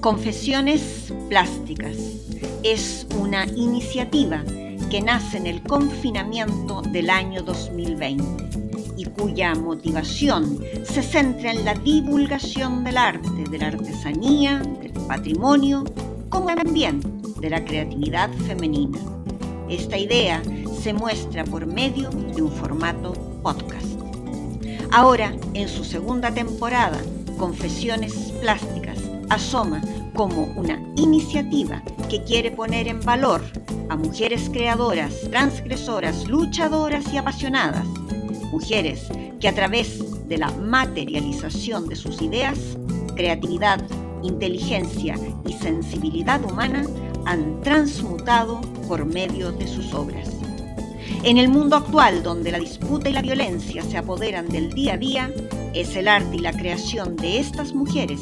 Confesiones Plásticas es una iniciativa que nace en el confinamiento del año 2020 y cuya motivación se centra en la divulgación del arte, de la artesanía, del patrimonio, como también de la creatividad femenina. Esta idea se muestra por medio de un formato podcast. Ahora, en su segunda temporada, Confesiones Plásticas asoma como una iniciativa que quiere poner en valor a mujeres creadoras, transgresoras, luchadoras y apasionadas, mujeres que a través de la materialización de sus ideas, creatividad, inteligencia y sensibilidad humana han transmutado por medio de sus obras. En el mundo actual, donde la disputa y la violencia se apoderan del día a día, es el arte y la creación de estas mujeres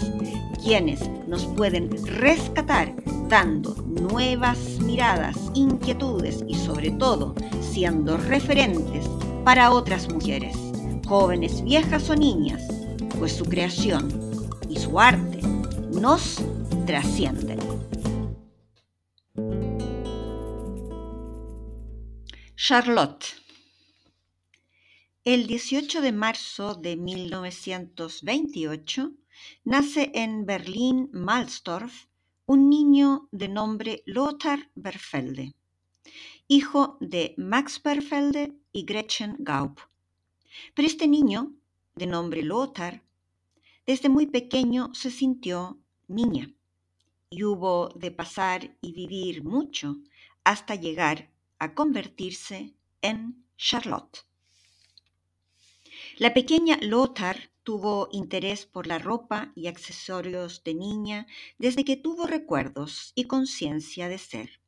quienes nos pueden rescatar dando nuevas miradas, inquietudes y sobre todo siendo referentes para otras mujeres, jóvenes, viejas o niñas, pues su creación y su arte nos trascienden. Charlotte. El 18 de marzo de 1928 nace en Berlín-Malstorf un niño de nombre Lothar Berfelde, hijo de Max Berfelde y Gretchen Gaup. Pero este niño, de nombre Lothar, desde muy pequeño se sintió niña y hubo de pasar y vivir mucho hasta llegar a convertirse en Charlotte. La pequeña Lothar tuvo interés por la ropa y accesorios de niña desde que tuvo recuerdos y conciencia de ser.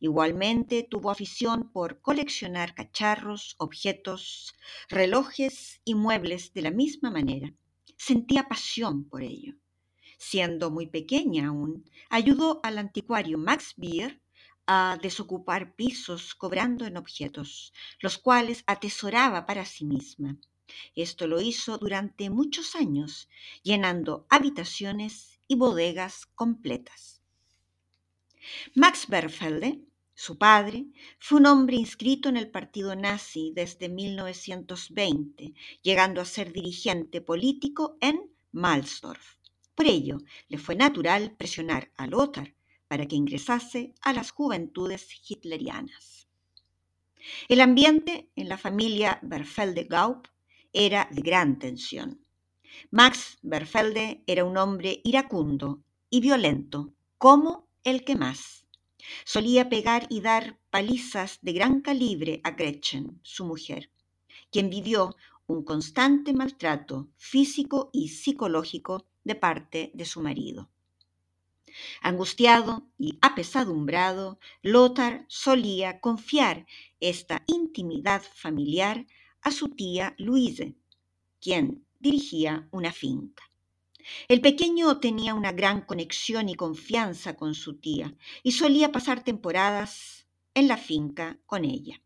Igualmente tuvo afición por coleccionar cacharros, objetos, relojes y muebles de la misma manera. Sentía pasión por ello. Siendo muy pequeña aún, ayudó al anticuario Max Beer a desocupar pisos cobrando en objetos, los cuales atesoraba para sí misma. Esto lo hizo durante muchos años, llenando habitaciones y bodegas completas. Max Berfelde, su padre, fue un hombre inscrito en el partido nazi desde 1920, llegando a ser dirigente político en Malsdorf. Por ello, le fue natural presionar a Lothar para que ingresase a las juventudes hitlerianas. El ambiente en la familia Berfelde-Gaup era de gran tensión. Max Berfelde era un hombre iracundo y violento, como el que más. Solía pegar y dar palizas de gran calibre a Gretchen, su mujer, quien vivió un constante maltrato físico y psicológico de parte de su marido. Angustiado y apesadumbrado, Lothar solía confiar esta intimidad familiar a su tía Louise, quien dirigía una finca. El pequeño tenía una gran conexión y confianza con su tía y solía pasar temporadas en la finca con ella.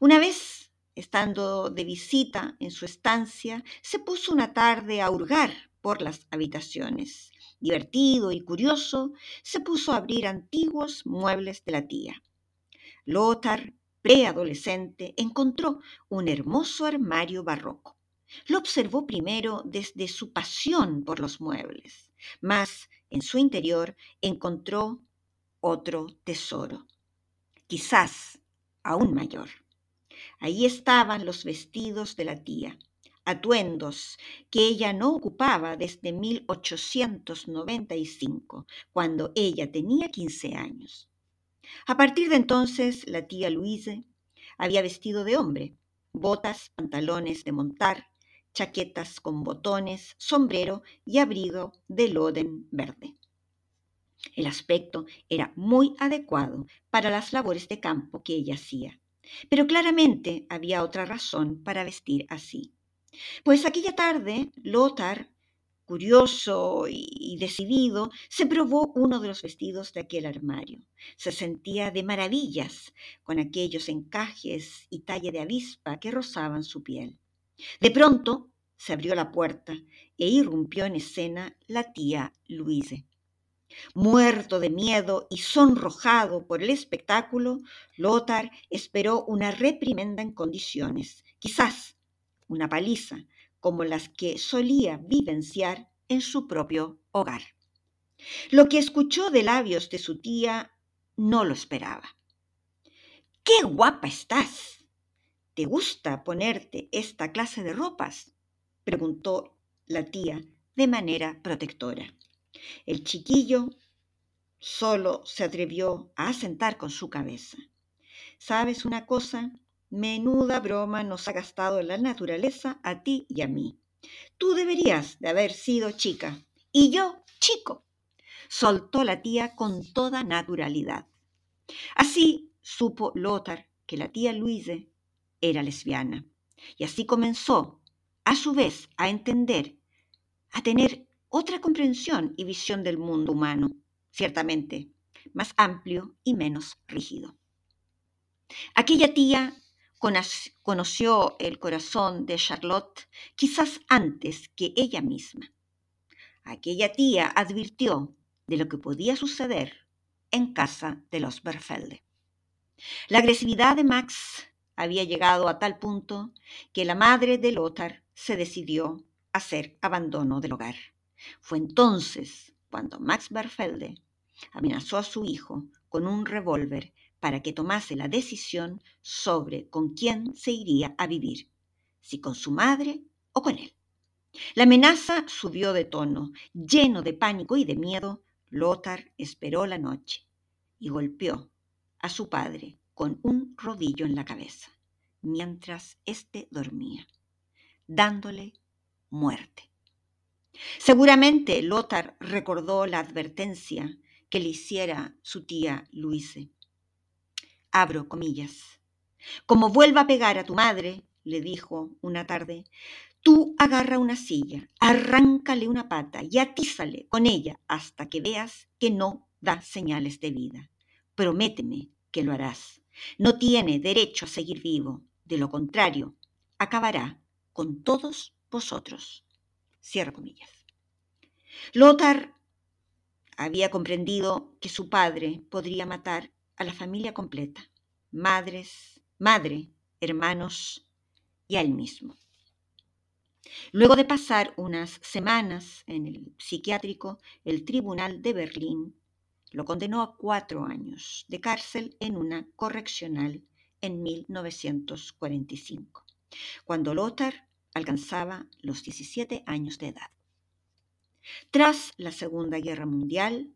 Una vez, estando de visita en su estancia, se puso una tarde a hurgar por las habitaciones. Divertido y curioso, se puso a abrir antiguos muebles de la tía. Lothar preadolescente, encontró un hermoso armario barroco. Lo observó primero desde su pasión por los muebles, mas en su interior encontró otro tesoro, quizás aún mayor. Ahí estaban los vestidos de la tía, atuendos que ella no ocupaba desde 1895, cuando ella tenía 15 años. A partir de entonces, la tía Luise había vestido de hombre, botas, pantalones de montar, chaquetas con botones, sombrero y abrigo de loden verde. El aspecto era muy adecuado para las labores de campo que ella hacía, pero claramente había otra razón para vestir así. Pues aquella tarde Lothar Curioso y decidido, se probó uno de los vestidos de aquel armario. Se sentía de maravillas con aquellos encajes y talla de avispa que rozaban su piel. De pronto se abrió la puerta e irrumpió en escena la tía Luise. Muerto de miedo y sonrojado por el espectáculo, Lothar esperó una reprimenda en condiciones, quizás una paliza, como las que solía vivenciar en su propio hogar. Lo que escuchó de labios de su tía no lo esperaba. ¡Qué guapa estás! ¿Te gusta ponerte esta clase de ropas? preguntó la tía de manera protectora. El chiquillo solo se atrevió a asentar con su cabeza. ¿Sabes una cosa? Menuda broma nos ha gastado la naturaleza a ti y a mí. Tú deberías de haber sido chica y yo chico, soltó la tía con toda naturalidad. Así supo Lothar que la tía Luise era lesbiana y así comenzó, a su vez, a entender, a tener otra comprensión y visión del mundo humano, ciertamente más amplio y menos rígido. Aquella tía conoció el corazón de Charlotte quizás antes que ella misma. Aquella tía advirtió de lo que podía suceder en casa de los Berfelde. La agresividad de Max había llegado a tal punto que la madre de Lothar se decidió a hacer abandono del hogar. Fue entonces cuando Max Berfelde amenazó a su hijo con un revólver para que tomase la decisión sobre con quién se iría a vivir, si con su madre o con él. La amenaza subió de tono. Lleno de pánico y de miedo, Lothar esperó la noche y golpeó a su padre con un rodillo en la cabeza, mientras éste dormía, dándole muerte. Seguramente Lothar recordó la advertencia que le hiciera su tía Luise. Abro comillas. Como vuelva a pegar a tu madre, le dijo una tarde, tú agarra una silla, arráncale una pata y atízale con ella hasta que veas que no da señales de vida. Prométeme que lo harás. No tiene derecho a seguir vivo. De lo contrario, acabará con todos vosotros. Cierra comillas. Lothar había comprendido que su padre podría matar a la familia completa, madres, madre, hermanos y a él mismo. Luego de pasar unas semanas en el psiquiátrico, el Tribunal de Berlín lo condenó a cuatro años de cárcel en una correccional en 1945, cuando Lothar alcanzaba los 17 años de edad. Tras la Segunda Guerra Mundial,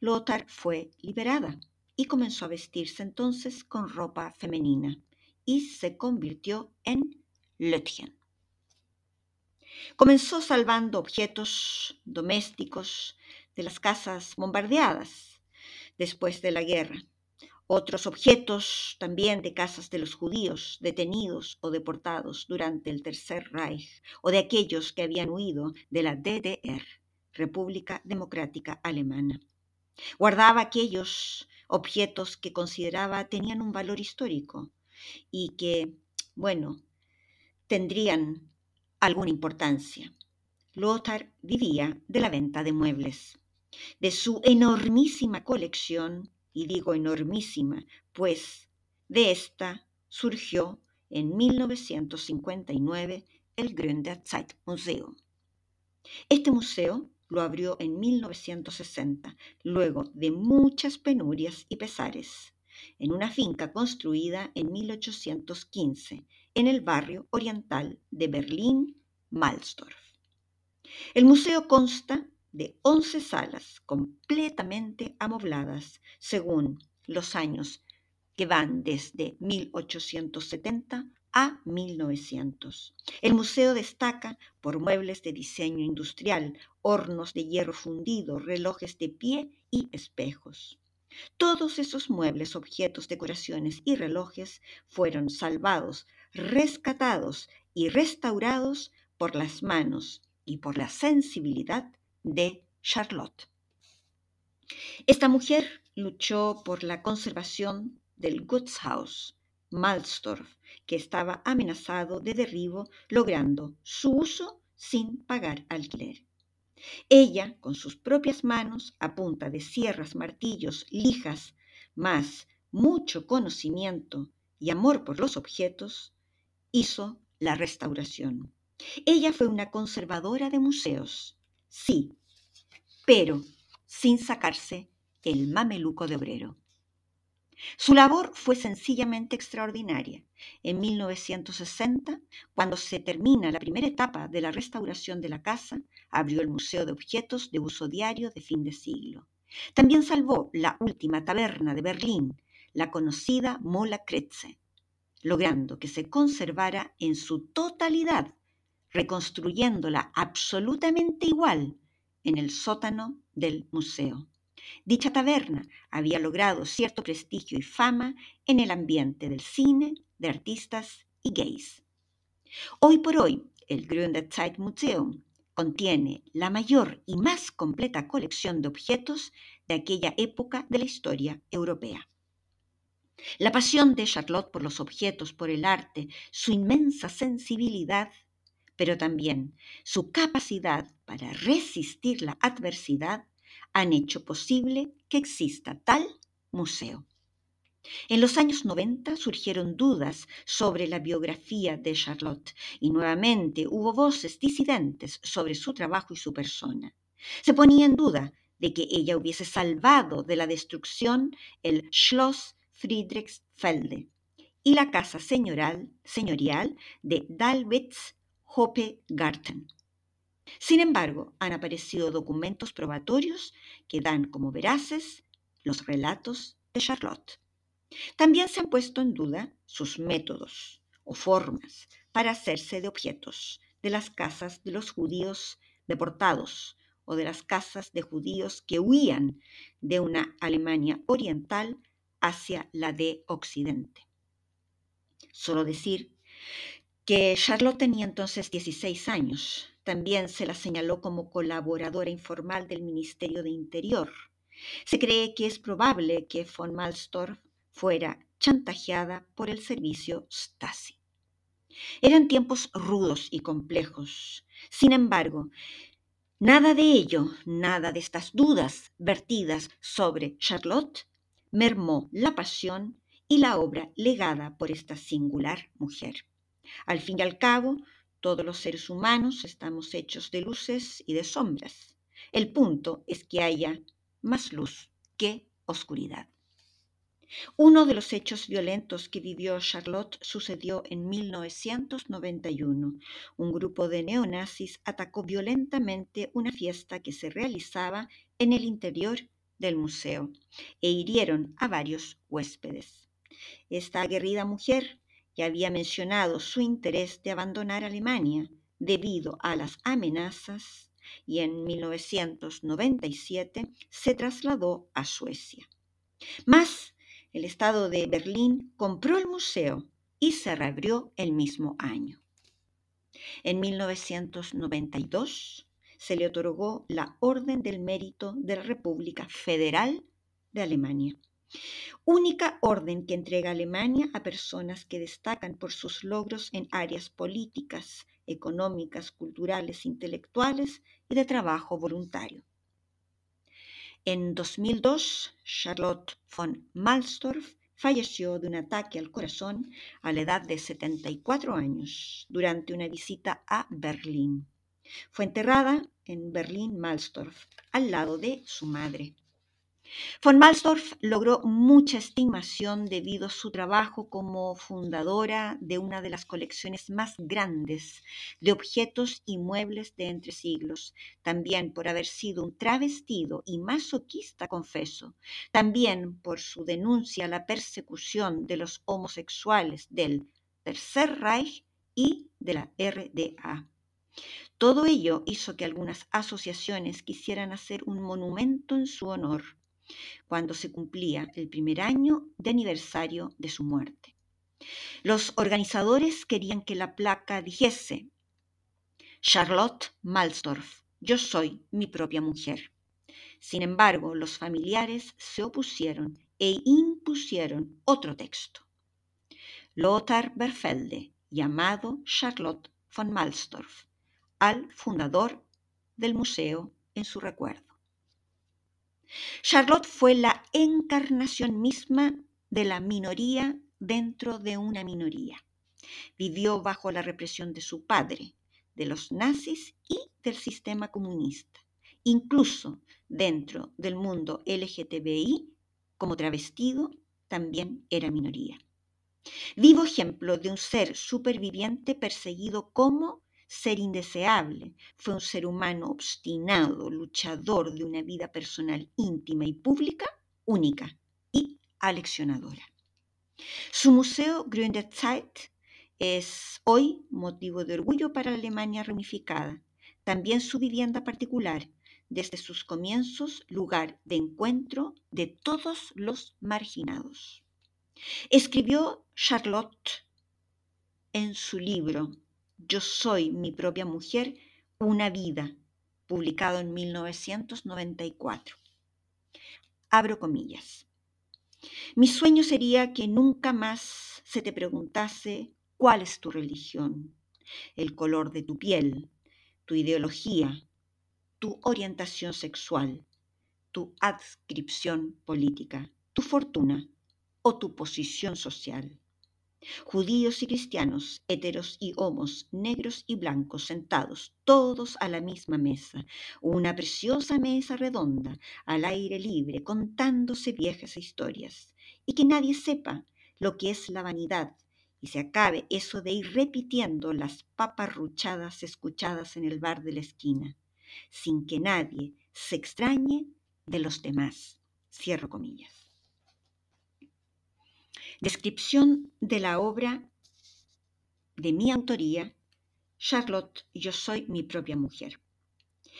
Lothar fue liberada y comenzó a vestirse entonces con ropa femenina y se convirtió en Lötchen. Comenzó salvando objetos domésticos de las casas bombardeadas después de la guerra, otros objetos también de casas de los judíos detenidos o deportados durante el Tercer Reich o de aquellos que habían huido de la DDR, República Democrática Alemana. Guardaba aquellos objetos que consideraba tenían un valor histórico y que, bueno, tendrían alguna importancia. Lothar vivía de la venta de muebles. De su enormísima colección, y digo enormísima, pues de esta surgió en 1959 el Gründerzeit-Museum. Este museo lo abrió en 1960, luego de muchas penurias y pesares, en una finca construida en 1815 en el barrio oriental de Berlín-Malsdorf. El museo consta de 11 salas completamente amobladas según los años que van desde 1870 a 1900. El museo destaca por muebles de diseño industrial, hornos de hierro fundido, relojes de pie y espejos. Todos esos muebles, objetos, decoraciones y relojes fueron salvados, rescatados y restaurados por las manos y por la sensibilidad de Charlotte. Esta mujer luchó por la conservación del Gutshaus Malstorff, que estaba amenazado de derribo, logrando su uso sin pagar alquiler. Ella, con sus propias manos, a punta de sierras, martillos, lijas, más mucho conocimiento y amor por los objetos, hizo la restauración. Ella fue una conservadora de museos, sí, pero sin sacarse el mameluco de obrero. Su labor fue sencillamente extraordinaria. En 1960, cuando se termina la primera etapa de la restauración de la casa, abrió el Museo de Objetos de Uso Diario de fin de siglo. También salvó la última taberna de Berlín, la conocida Mola Kretze, logrando que se conservara en su totalidad, reconstruyéndola absolutamente igual en el sótano del museo. Dicha taberna había logrado cierto prestigio y fama en el ambiente del cine, de artistas y gays. Hoy por hoy, el Gründerzeit-Museum contiene la mayor y más completa colección de objetos de aquella época de la historia europea. La pasión de Charlotte por los objetos, por el arte, su inmensa sensibilidad, pero también su capacidad para resistir la adversidad, han hecho posible que exista tal museo. En los años 90 surgieron dudas sobre la biografía de Charlotte y nuevamente hubo voces disidentes sobre su trabajo y su persona. Se ponía en duda de que ella hubiese salvado de la destrucción el Schloss Friedrichsfelde y la casa señorial, señorial de Dalwitz Hoppe-Garten. Sin embargo, han aparecido documentos probatorios que dan como veraces los relatos de Charlotte. También se han puesto en duda sus métodos o formas para hacerse de objetos de las casas de los judíos deportados o de las casas de judíos que huían de una Alemania oriental hacia la de Occidente. Solo decir que Charlotte tenía entonces 16 años también se la señaló como colaboradora informal del Ministerio de Interior. Se cree que es probable que von Malstorff fuera chantajeada por el servicio Stasi. Eran tiempos rudos y complejos. Sin embargo, nada de ello, nada de estas dudas vertidas sobre Charlotte, mermó la pasión y la obra legada por esta singular mujer. Al fin y al cabo, todos los seres humanos estamos hechos de luces y de sombras. El punto es que haya más luz que oscuridad. Uno de los hechos violentos que vivió Charlotte sucedió en 1991. Un grupo de neonazis atacó violentamente una fiesta que se realizaba en el interior del museo e hirieron a varios huéspedes. Esta aguerrida mujer había mencionado su interés de abandonar Alemania debido a las amenazas y en 1997 se trasladó a Suecia. Más, el Estado de Berlín compró el museo y se reabrió el mismo año. En 1992 se le otorgó la Orden del Mérito de la República Federal de Alemania única orden que entrega Alemania a personas que destacan por sus logros en áreas políticas, económicas, culturales, intelectuales y de trabajo voluntario. En 2002, Charlotte von Malstorff falleció de un ataque al corazón a la edad de 74 años durante una visita a Berlín. Fue enterrada en Berlín-Malstorff, al lado de su madre. Von Malstorff logró mucha estimación debido a su trabajo como fundadora de una de las colecciones más grandes de objetos y muebles de entre siglos, también por haber sido un travestido y masoquista confeso, también por su denuncia a la persecución de los homosexuales del Tercer Reich y de la RDA. Todo ello hizo que algunas asociaciones quisieran hacer un monumento en su honor cuando se cumplía el primer año de aniversario de su muerte. Los organizadores querían que la placa dijese, Charlotte Malsdorf, yo soy mi propia mujer. Sin embargo, los familiares se opusieron e impusieron otro texto. Lothar Berfelde, llamado Charlotte von Malsdorf, al fundador del museo en su recuerdo. Charlotte fue la encarnación misma de la minoría dentro de una minoría. Vivió bajo la represión de su padre, de los nazis y del sistema comunista. Incluso dentro del mundo LGTBI, como travestido, también era minoría. Vivo ejemplo de un ser superviviente perseguido como ser indeseable. Fue un ser humano obstinado, luchador de una vida personal íntima y pública única y aleccionadora. Su museo Grüne Zeit es hoy motivo de orgullo para la Alemania reunificada. También su vivienda particular, desde sus comienzos lugar de encuentro de todos los marginados. Escribió Charlotte en su libro Yo soy mi propia mujer, una vida, publicado en 1994. Abro comillas. Mi sueño sería que nunca más se te preguntase cuál es tu religión, el color de tu piel, tu ideología, tu orientación sexual, tu adscripción política, tu fortuna o tu posición social. Judíos y cristianos, heteros y homos, negros y blancos, sentados todos a la misma mesa, una preciosa mesa redonda, al aire libre, contándose viejas historias, y que nadie sepa lo que es la vanidad, y se acabe eso de ir repitiendo las paparruchadas escuchadas en el bar de la esquina, sin que nadie se extrañe de los demás. Cierro comillas. Descripción de la obra de mi autoría, Charlotte, yo soy mi propia mujer.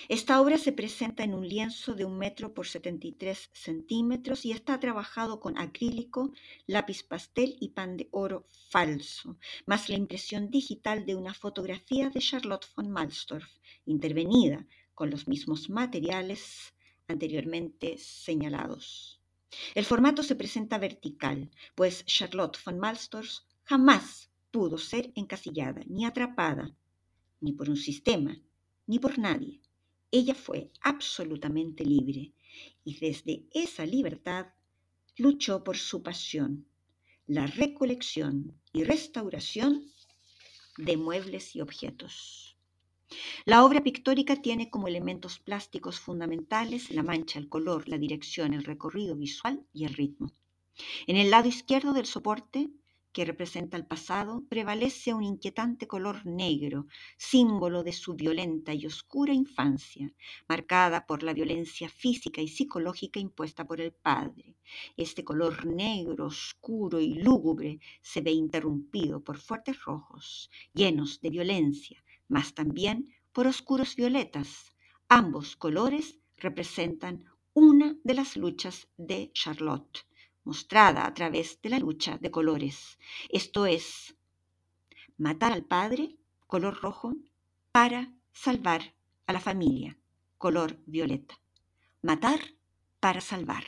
Esta obra se presenta en un lienzo de un metro por 73 centímetros y está trabajado con acrílico, lápiz pastel y pan de oro falso, más la impresión digital de una fotografía de Charlotte von Malstorff, intervenida con los mismos materiales anteriormente señalados. El formato se presenta vertical, pues Charlotte von Malstorff jamás pudo ser encasillada ni atrapada, ni por un sistema, ni por nadie ella fue absolutamente libre y desde esa libertad luchó por su pasión, la recolección y restauración de muebles y objetos. La obra pictórica tiene como elementos plásticos fundamentales la mancha, el color, la dirección, el recorrido visual y el ritmo. En el lado izquierdo del soporte que representa el pasado, prevalece un inquietante color negro, símbolo de su violenta y oscura infancia, marcada por la violencia física y psicológica impuesta por el padre. Este color negro, oscuro y lúgubre se ve interrumpido por fuertes rojos, llenos de violencia, mas también por oscuros violetas. Ambos colores representan una de las luchas de Charlotte mostrada a través de la lucha de colores. Esto es, matar al padre, color rojo, para salvar a la familia, color violeta. Matar para salvar.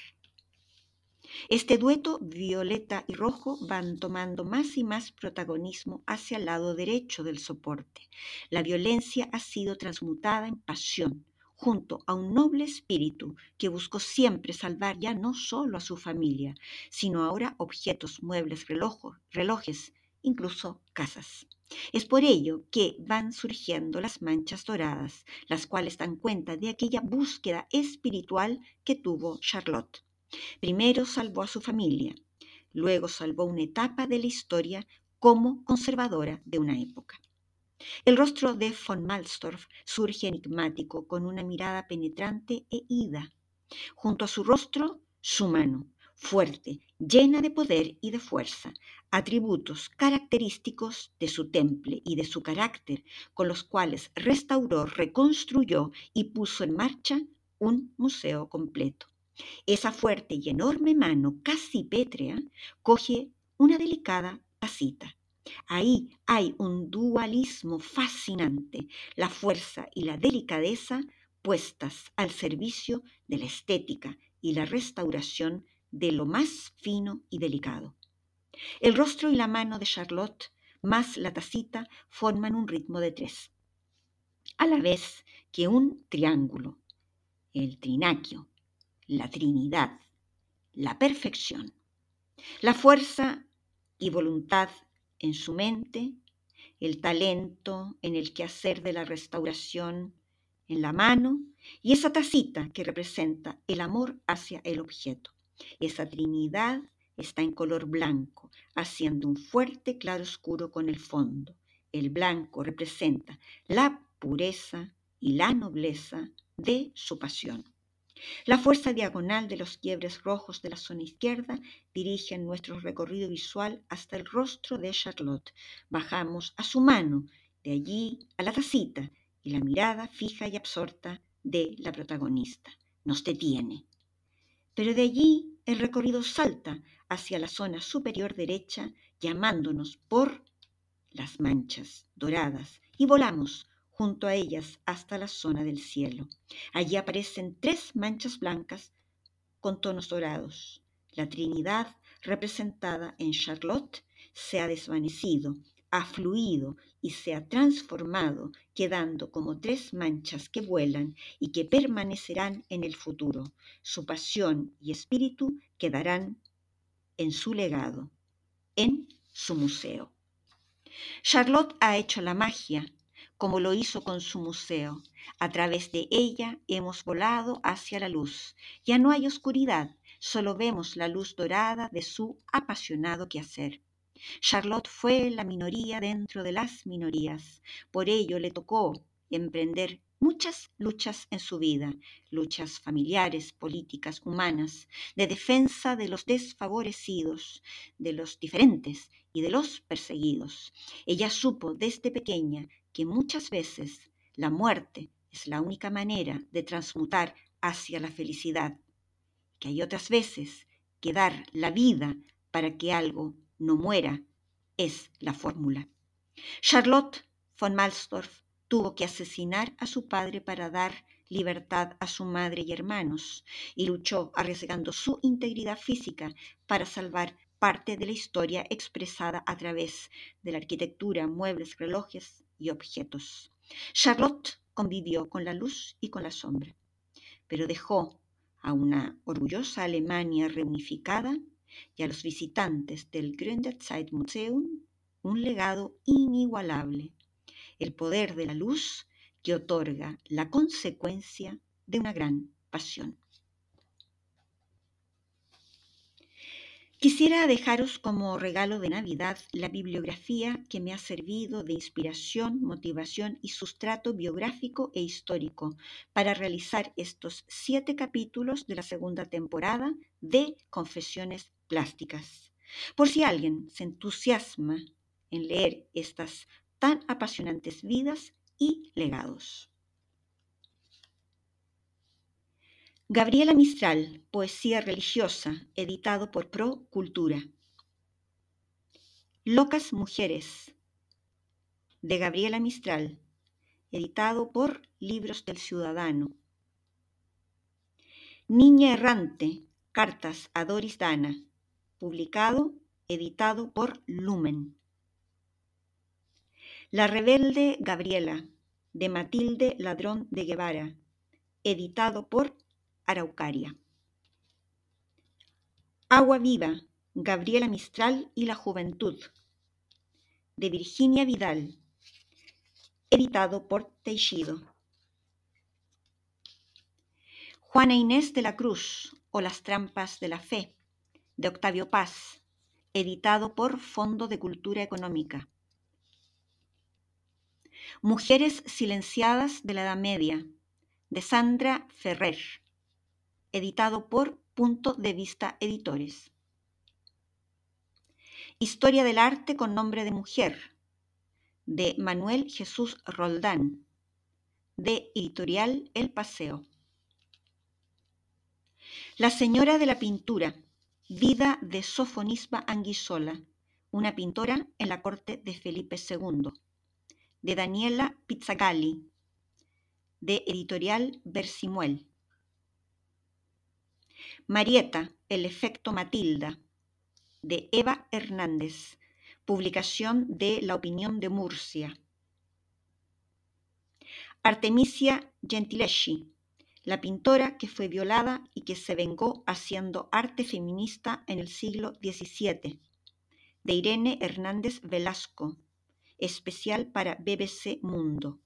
Este dueto, violeta y rojo, van tomando más y más protagonismo hacia el lado derecho del soporte. La violencia ha sido transmutada en pasión, junto a un noble espíritu que buscó siempre salvar ya no solo a su familia, sino ahora objetos, muebles, relojes, incluso casas. Es por ello que van surgiendo las manchas doradas, las cuales dan cuenta de aquella búsqueda espiritual que tuvo Charlotte. Primero salvó a su familia, luego salvó una etapa de la historia como conservadora de una época. El rostro de von Malstorff surge enigmático, con una mirada penetrante e ida. Junto a su rostro, su mano, fuerte, llena de poder y de fuerza, atributos característicos de su temple y de su carácter, con los cuales restauró, reconstruyó y puso en marcha un museo completo. Esa fuerte y enorme mano, casi pétrea, coge una delicada tacita Ahí hay un dualismo fascinante, la fuerza y la delicadeza puestas al servicio de la estética y la restauración de lo más fino y delicado. El rostro y la mano de Charlotte, más la tacita, forman un ritmo de tres. a la vez que un triángulo, el trinaquio, la Trinidad, la perfección, la fuerza y voluntad en su mente, el talento en el quehacer de la restauración en la mano y esa tacita que representa el amor hacia el objeto. Esa Trinidad está en color blanco, haciendo un fuerte claro oscuro con el fondo. El blanco representa la pureza y la nobleza de su pasión. La fuerza diagonal de los quiebres rojos de la zona izquierda dirige nuestro recorrido visual hasta el rostro de Charlotte. Bajamos a su mano, de allí a la tacita, y la mirada fija y absorta de la protagonista. Nos detiene. Pero de allí el recorrido salta hacia la zona superior derecha, llamándonos por las manchas doradas, y volamos junto a ellas hasta la zona del cielo. Allí aparecen tres manchas blancas con tonos dorados. La Trinidad, representada en Charlotte, se ha desvanecido, ha fluido y se ha transformado, quedando como tres manchas que vuelan y que permanecerán en el futuro. Su pasión y espíritu quedarán en su legado, en su museo. Charlotte ha hecho la magia, como lo hizo con su museo. A través de ella hemos volado hacia la luz. Ya no hay oscuridad, solo vemos la luz dorada de su apasionado quehacer. Charlotte fue la minoría dentro de las minorías. Por ello le tocó emprender muchas luchas en su vida, luchas familiares, políticas, humanas, de defensa de los desfavorecidos, de los diferentes y de los perseguidos. Ella supo desde pequeña que muchas veces la muerte es la única manera de transmutar hacia la felicidad, que hay otras veces que dar la vida para que algo no muera, es la fórmula. Charlotte von Malstorff tuvo que asesinar a su padre para dar libertad a su madre y hermanos, y luchó arriesgando su integridad física para salvar parte de la historia expresada a través de la arquitectura, muebles, relojes y objetos. Charlotte convivió con la luz y con la sombra, pero dejó a una orgullosa Alemania reunificada y a los visitantes del Gründerzeit-Museum un legado inigualable, el poder de la luz que otorga la consecuencia de una gran pasión. Quisiera dejaros como regalo de Navidad la bibliografía que me ha servido de inspiración, motivación y sustrato biográfico e histórico para realizar estos siete capítulos de la segunda temporada de Confesiones Plásticas. Por si alguien se entusiasma en leer estas tan apasionantes vidas y legados. Gabriela Mistral, Poesía Religiosa, editado por Pro Cultura. Locas Mujeres, de Gabriela Mistral, editado por Libros del Ciudadano. Niña Errante, Cartas a Doris Dana, publicado, editado por Lumen. La rebelde Gabriela, de Matilde Ladrón de Guevara, editado por Araucaria. Agua Viva, Gabriela Mistral y la Juventud, de Virginia Vidal, editado por Teixido. Juana Inés de la Cruz o Las Trampas de la Fe, de Octavio Paz, editado por Fondo de Cultura Económica. Mujeres Silenciadas de la Edad Media, de Sandra Ferrer, editado por Punto de Vista Editores. Historia del arte con nombre de mujer, de Manuel Jesús Roldán, de Editorial El Paseo. La señora de la pintura, vida de Sofonisba Anguisola, una pintora en la corte de Felipe II, de Daniela Pizzagalli, de Editorial Versimuel. Marieta, el efecto Matilda, de Eva Hernández, publicación de La Opinión de Murcia. Artemisia Gentileschi, la pintora que fue violada y que se vengó haciendo arte feminista en el siglo XVII, de Irene Hernández Velasco, especial para BBC Mundo.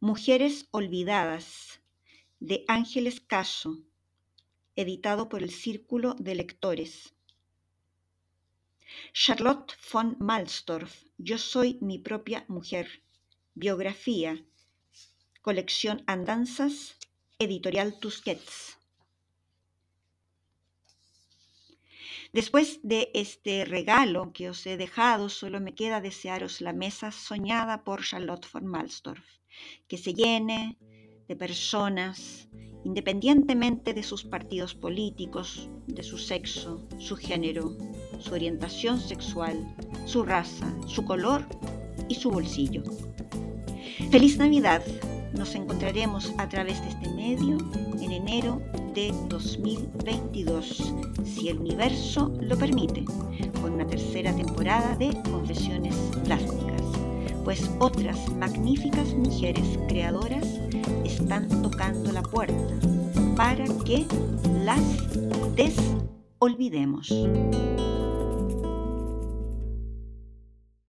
Mujeres Olvidadas, de Ángeles Caso, editado por el Círculo de Lectores. Charlotte von Malstorff, Yo soy mi propia mujer, biografía, colección Andanzas, editorial Tusquets. Después de este regalo que os he dejado, solo me queda desearos la mesa soñada por Charlotte von Malstorff, que se llene de personas, independientemente de sus partidos políticos, de su sexo, su género, su orientación sexual, su raza, su color y su bolsillo. Feliz Navidad. Nos encontraremos a través de este medio en enero de 2022, si el universo lo permite, con una tercera temporada de Confesiones Plásticas, pues otras magníficas mujeres creadoras están tocando la puerta para que las desolvidemos.